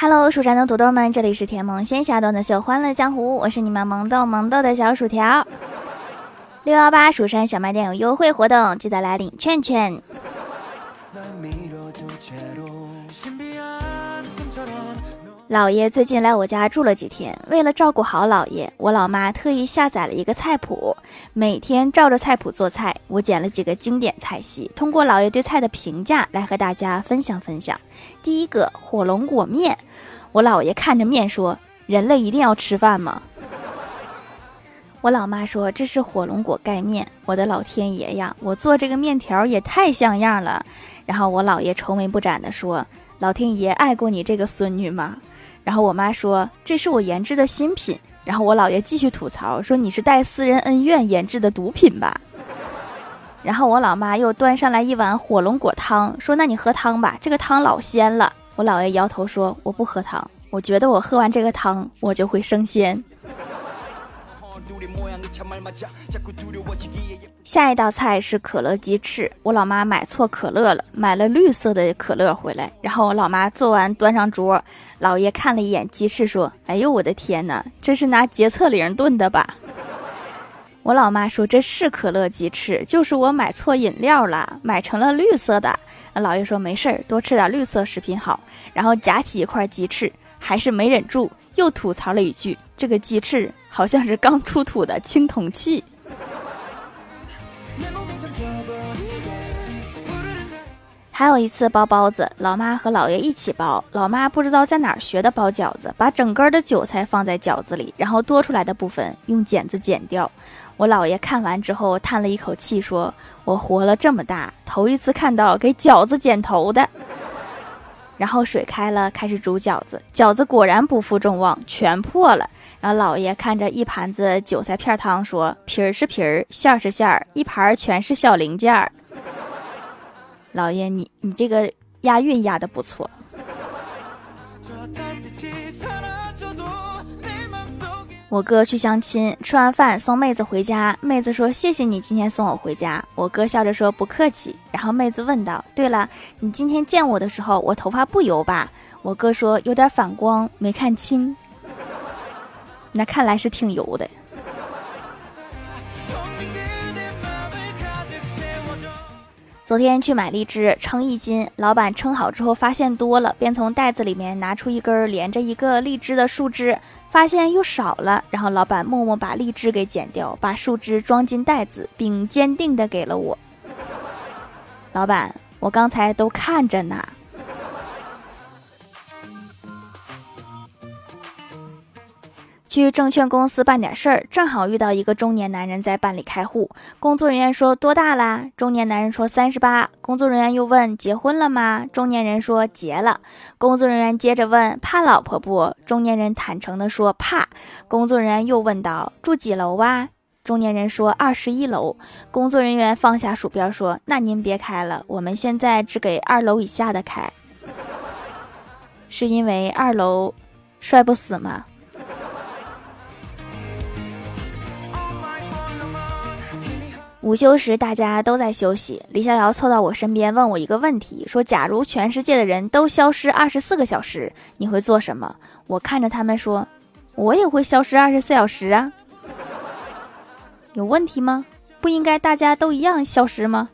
Hello，蜀山的土豆们，这里是甜萌仙侠段的秀欢乐江湖，我是你们萌豆萌豆的小薯条。六幺八蜀山小卖店有优惠活动，记得来领券券。姥爷最近来我家住了几天，为了照顾好姥爷，我老妈特意下载了一个菜谱，每天照着菜谱做菜。我捡了几个经典菜系，通过姥爷对菜的评价来和大家分享分享。第一个火龙果面，我姥爷看着面说：“人类一定要吃饭吗？”我老妈说：“这是火龙果盖面。”我的老天爷呀，我做这个面条也太像样了。然后我姥爷愁眉不展地说：“老天爷爱过你这个孙女吗？”然后我妈说：“这是我研制的新品。”然后我姥爷继续吐槽说：“你是带私人恩怨研制的毒品吧？”然后我老妈又端上来一碗火龙果汤，说：“那你喝汤吧，这个汤老鲜了。”我姥爷摇头说：“我不喝汤，我觉得我喝完这个汤，我就会升仙。”下一道菜是可乐鸡翅，我老妈买错可乐了，买了绿色的可乐回来。然后我老妈做完端上桌，姥爷看了一眼鸡翅，说：“哎呦我的天哪，这是拿洁厕灵炖的吧？”我老妈说：“这是可乐鸡翅，就是我买错饮料了，买成了绿色的。”老爷说：“没事儿，多吃点绿色食品好。”然后夹起一块鸡翅，还是没忍住，又吐槽了一句：“这个鸡翅好像是刚出土的青铜器。”还有一次包包子，老妈和姥爷一起包。老妈不知道在哪儿学的包饺子，把整根的韭菜放在饺子里，然后多出来的部分用剪子剪掉。我姥爷看完之后叹了一口气，说：“我活了这么大，头一次看到给饺子剪头的。”然后水开了，开始煮饺子。饺子果然不负众望，全破了。然后老爷看着一盘子韭菜片汤，说：“皮儿是皮儿，馅儿是馅儿，一盘全是小零件儿。”老爷，你你这个押韵押的不错。我哥去相亲，吃完饭送妹子回家，妹子说：“谢谢你今天送我回家。”我哥笑着说：“不客气。”然后妹子问道：“对了，你今天见我的时候，我头发不油吧？”我哥说：“有点反光，没看清。”那看来是挺油的。昨天去买荔枝，称一斤，老板称好之后发现多了，便从袋子里面拿出一根连着一个荔枝的树枝，发现又少了，然后老板默默把荔枝给剪掉，把树枝装进袋子，并坚定的给了我。老板，我刚才都看着呢。去证券公司办点事儿，正好遇到一个中年男人在办理开户。工作人员说：“多大啦？”中年男人说：“三十八。”工作人员又问：“结婚了吗？”中年人说：“结了。”工作人员接着问：“怕老婆不？”中年人坦诚地说：“怕。”工作人员又问道：“住几楼啊？”中年人说：“二十一楼。”工作人员放下鼠标说：“那您别开了，我们现在只给二楼以下的开，是因为二楼摔不死吗？”午休时，大家都在休息。李逍遥凑到我身边，问我一个问题：说，假如全世界的人都消失二十四个小时，你会做什么？我看着他们说，我也会消失二十四小时啊。有问题吗？不应该大家都一样消失吗？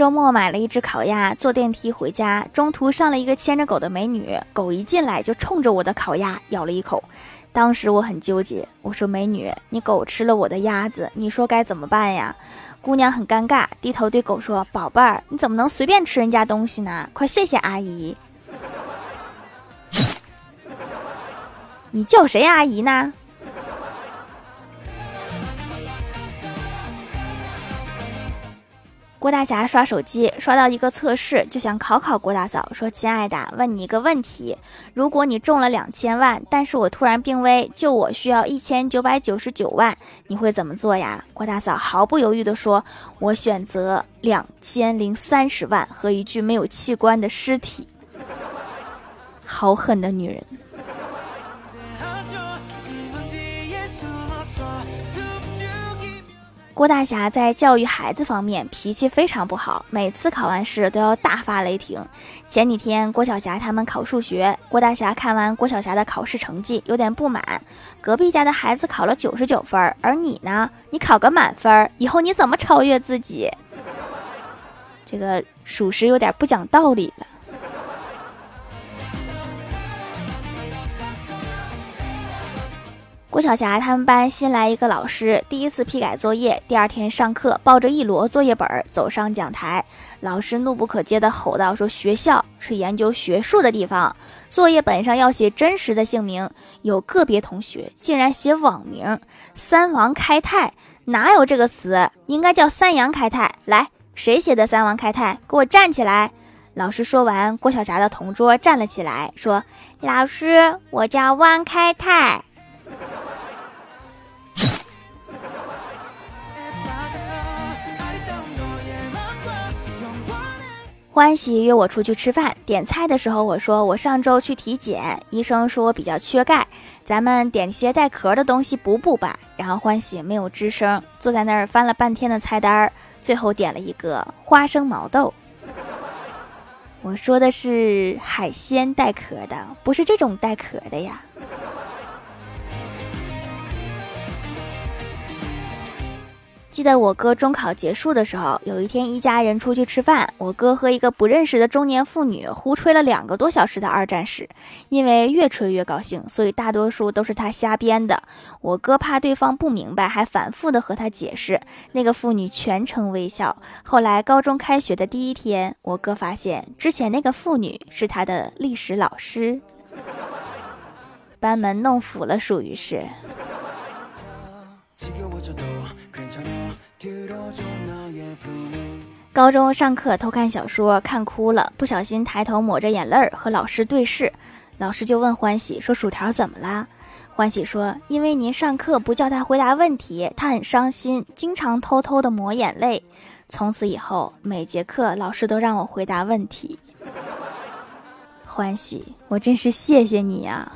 周末买了一只烤鸭，坐电梯回家，中途上了一个牵着狗的美女，狗一进来就冲着我的烤鸭咬了一口。当时我很纠结，我说：“美女，你狗吃了我的鸭子，你说该怎么办呀？”姑娘很尴尬，低头对狗说：“宝贝儿，你怎么能随便吃人家东西呢？快谢谢阿姨。” 你叫谁阿姨呢？郭大侠刷手机，刷到一个测试，就想考考郭大嫂，说：“亲爱的，问你一个问题，如果你中了两千万，但是我突然病危，救我需要一千九百九十九万，你会怎么做呀？”郭大嫂毫不犹豫地说：“我选择两千零三十万和一具没有器官的尸体。”好狠的女人。郭大侠在教育孩子方面脾气非常不好，每次考完试都要大发雷霆。前几天郭晓霞他们考数学，郭大侠看完郭晓霞的考试成绩有点不满，隔壁家的孩子考了九十九分，而你呢，你考个满分，以后你怎么超越自己？这个属实有点不讲道理了。郭晓霞他们班新来一个老师，第一次批改作业。第二天上课，抱着一摞作业本走上讲台，老师怒不可遏地吼道：“说学校是研究学术的地方，作业本上要写真实的姓名。有个别同学竟然写网名‘三王开泰’，哪有这个词？应该叫‘三阳开泰’。来，谁写的‘三王开泰’？给我站起来！”老师说完，郭晓霞的同桌站了起来，说：“老师，我叫汪开泰。”欢喜约我出去吃饭，点菜的时候我说我上周去体检，医生说我比较缺钙，咱们点些带壳的东西补补吧。然后欢喜没有吱声，坐在那儿翻了半天的菜单，最后点了一个花生毛豆。我说的是海鲜带壳的，不是这种带壳的呀。记得我哥中考结束的时候，有一天一家人出去吃饭，我哥和一个不认识的中年妇女胡吹了两个多小时的二战史。因为越吹越高兴，所以大多数都是他瞎编的。我哥怕对方不明白，还反复的和他解释。那个妇女全程微笑。后来高中开学的第一天，我哥发现之前那个妇女是他的历史老师，班门弄斧了，属于是。高中上课偷看小说，看哭了，不小心抬头抹着眼泪儿和老师对视，老师就问欢喜说：“薯条怎么啦？”欢喜说：“因为您上课不叫他回答问题，他很伤心，经常偷偷的抹眼泪。从此以后，每节课老师都让我回答问题。”欢喜，我真是谢谢你呀。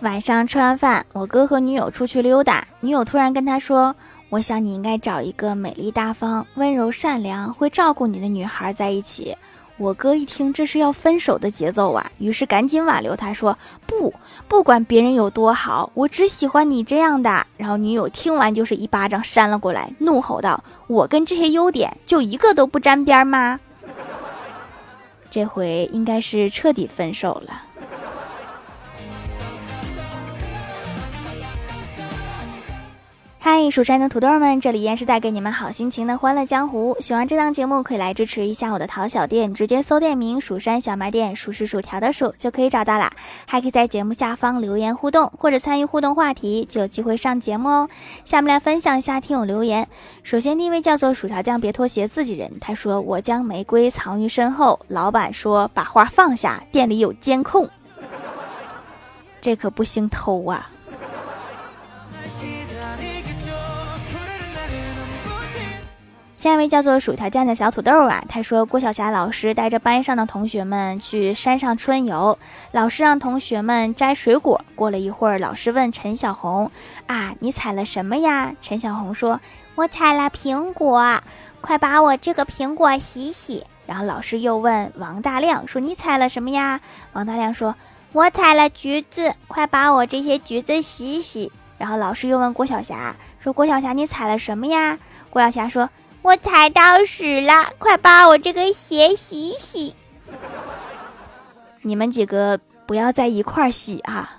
晚上吃完饭，我哥和女友出去溜达，女友突然跟他说：“我想你应该找一个美丽大方、温柔善良、会照顾你的女孩在一起。”我哥一听这是要分手的节奏啊，于是赶紧挽留他说：“不，不管别人有多好，我只喜欢你这样的。”然后女友听完就是一巴掌扇了过来，怒吼道：“我跟这些优点就一个都不沾边吗？”这回应该是彻底分手了。嗨，蜀山的土豆们，这里依然是带给你们好心情的欢乐江湖。喜欢这档节目，可以来支持一下我的淘小店，直接搜店名“蜀山小卖店”，数是薯条的数就可以找到啦。还可以在节目下方留言互动，或者参与互动话题，就有机会上节目哦。下面来分享一下听友留言。首先第一位叫做薯条酱，别拖鞋自己人，他说：“我将玫瑰藏于身后。”老板说：“把花放下，店里有监控。”这可不兴偷啊。下一位叫做薯条酱的小土豆啊，他说郭晓霞老师带着班上的同学们去山上春游，老师让同学们摘水果。过了一会儿，老师问陈小红啊，你采了什么呀？陈小红说，我采了苹果，快把我这个苹果洗洗。然后老师又问王大亮说，你采了什么呀？王大亮说，我采了橘子，快把我这些橘子洗洗。然后老师又问郭晓霞说，郭晓霞你采了什么呀？郭晓霞说。我踩到屎了，快把我这个鞋洗洗！你们几个不要在一块洗啊！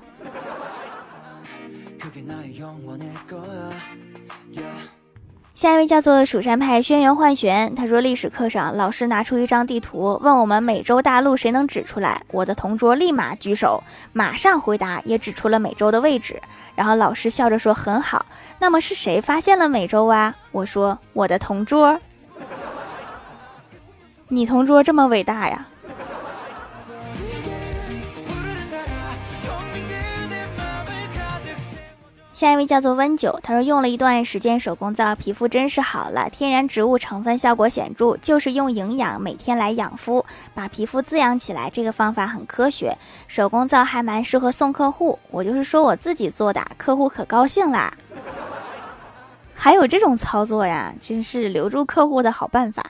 下一位叫做蜀山派轩辕幻玄，他说历史课上老师拿出一张地图，问我们美洲大陆谁能指出来？我的同桌立马举手，马上回答，也指出了美洲的位置。然后老师笑着说：“很好，那么是谁发现了美洲啊？”我说：“我的同桌。”你同桌这么伟大呀？下一位叫做温九，他说用了一段时间手工皂，皮肤真是好了，天然植物成分效果显著，就是用营养每天来养肤，把皮肤滋养起来。这个方法很科学，手工皂还蛮适合送客户。我就是说我自己做的，客户可高兴啦。还有这种操作呀，真是留住客户的好办法。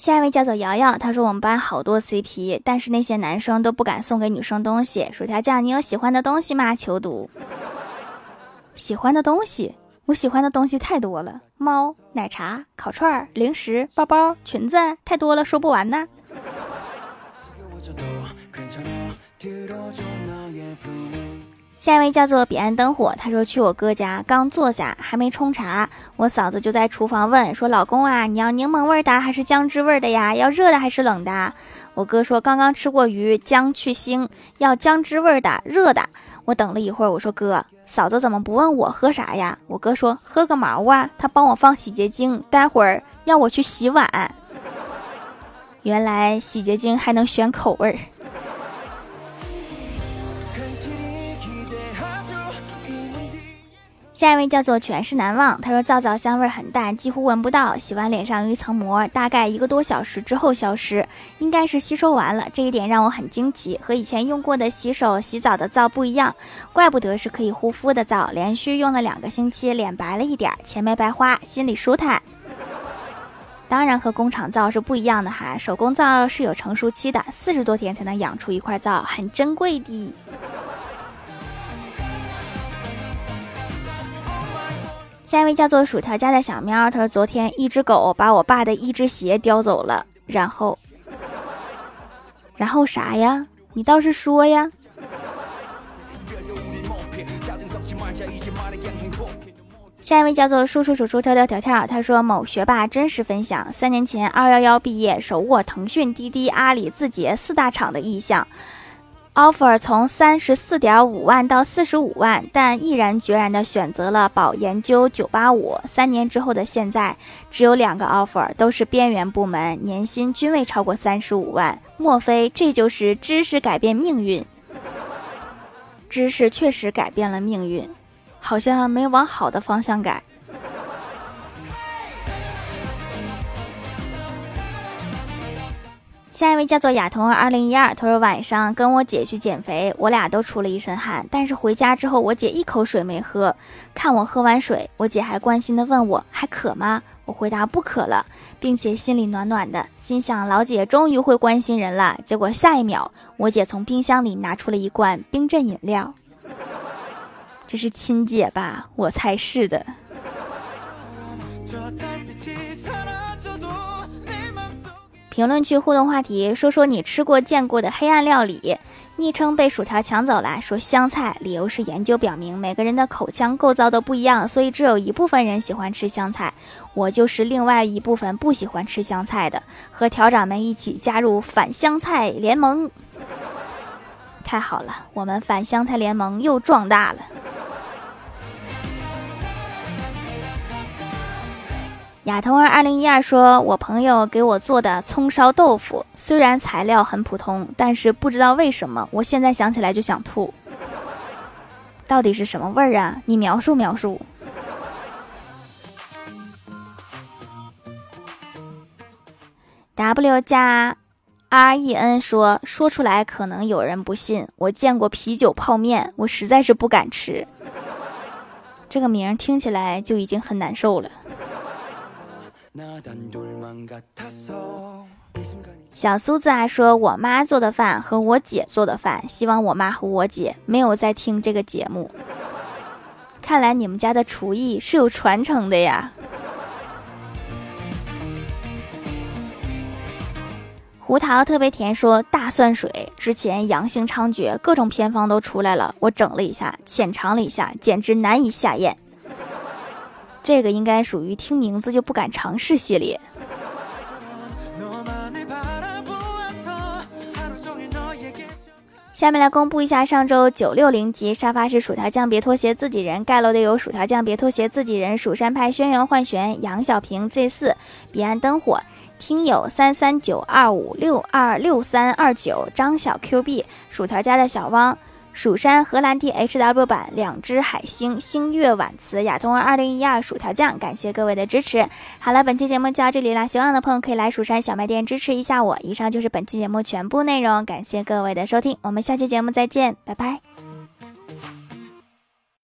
下一位叫做瑶瑶，她说我们班好多 CP，但是那些男生都不敢送给女生东西。薯条酱，你有喜欢的东西吗？求读。喜欢的东西，我喜欢的东西太多了，猫、奶茶、烤串、零食、包包、裙子，太多了，说不完呢。下一位叫做彼岸灯火，他说去我哥家，刚坐下还没冲茶，我嫂子就在厨房问说：“老公啊，你要柠檬味的还是姜汁味的呀？要热的还是冷的？”我哥说：“刚刚吃过鱼，姜去腥，要姜汁味的，热的。”我等了一会儿，我说：“哥，嫂子怎么不问我喝啥呀？”我哥说：“喝个毛啊！他帮我放洗洁精，待会儿要我去洗碗。”原来洗洁精还能选口味儿。下一位叫做全是难忘，他说皂皂香味很淡，几乎闻不到。洗完脸上有一层膜，大概一个多小时之后消失，应该是吸收完了。这一点让我很惊奇，和以前用过的洗手洗澡的皂不一样，怪不得是可以护肤的皂。连续用了两个星期，脸白了一点，钱没白花，心里舒坦。当然和工厂皂是不一样的哈，手工皂是有成熟期的，四十多天才能养出一块皂，很珍贵的。下一位叫做薯条家的小喵，他说昨天一只狗把我爸的一只鞋叼走了，然后，然后啥呀？你倒是说呀。下一位叫做叔叔叔叔跳跳跳跳，他说某学霸真实分享，三年前二幺幺毕业，手握腾讯、滴滴、阿里、字节四大厂的意向。Offer 从三十四点五万到四十五万，但毅然决然地选择了保研究九八五。三年之后的现在，只有两个 offer，都是边缘部门，年薪均未超过三十五万。莫非这就是知识改变命运？知识确实改变了命运，好像没往好的方向改。下一位叫做亚童儿二零一二，他说晚上跟我姐去减肥，我俩都出了一身汗，但是回家之后我姐一口水没喝，看我喝完水，我姐还关心的问我还渴吗？我回答不渴了，并且心里暖暖的，心想老姐终于会关心人了。结果下一秒，我姐从冰箱里拿出了一罐冰镇饮料，这是亲姐吧？我猜是的。评论区互动话题：说说你吃过见过的黑暗料理。昵称被薯条抢走了，说香菜。理由是研究表明每个人的口腔构造都不一样，所以只有一部分人喜欢吃香菜。我就是另外一部分不喜欢吃香菜的。和条长们一起加入反香菜联盟，太好了，我们反香菜联盟又壮大了。亚童儿二零一二说：“我朋友给我做的葱烧豆腐，虽然材料很普通，但是不知道为什么，我现在想起来就想吐。到底是什么味儿啊？你描述描述。”W 加 R E N 说：“说出来可能有人不信，我见过啤酒泡面，我实在是不敢吃。这个名听起来就已经很难受了。”小苏子还说：“我妈做的饭和我姐做的饭，希望我妈和我姐没有在听这个节目。看来你们家的厨艺是有传承的呀。”胡桃特别甜说：“大蒜水之前阳性猖獗，各种偏方都出来了，我整了一下，浅尝了一下，简直难以下咽。”这个应该属于听名字就不敢尝试系列。下面来公布一下上周九六零级沙发是薯条酱别拖鞋自己人盖楼的有薯条酱别拖鞋自己人蜀山派轩辕幻玄杨小平 Z 四彼岸灯火听友三三九二五六二六三二九张小 QB 薯条家的小汪。蜀山荷兰 T HW 版两只海星星月晚辞亚通二零一二薯条酱，感谢各位的支持。好了，本期节目就到这里啦，希望的朋友可以来蜀山小卖店支持一下我。以上就是本期节目全部内容，感谢各位的收听，我们下期节目再见，拜拜。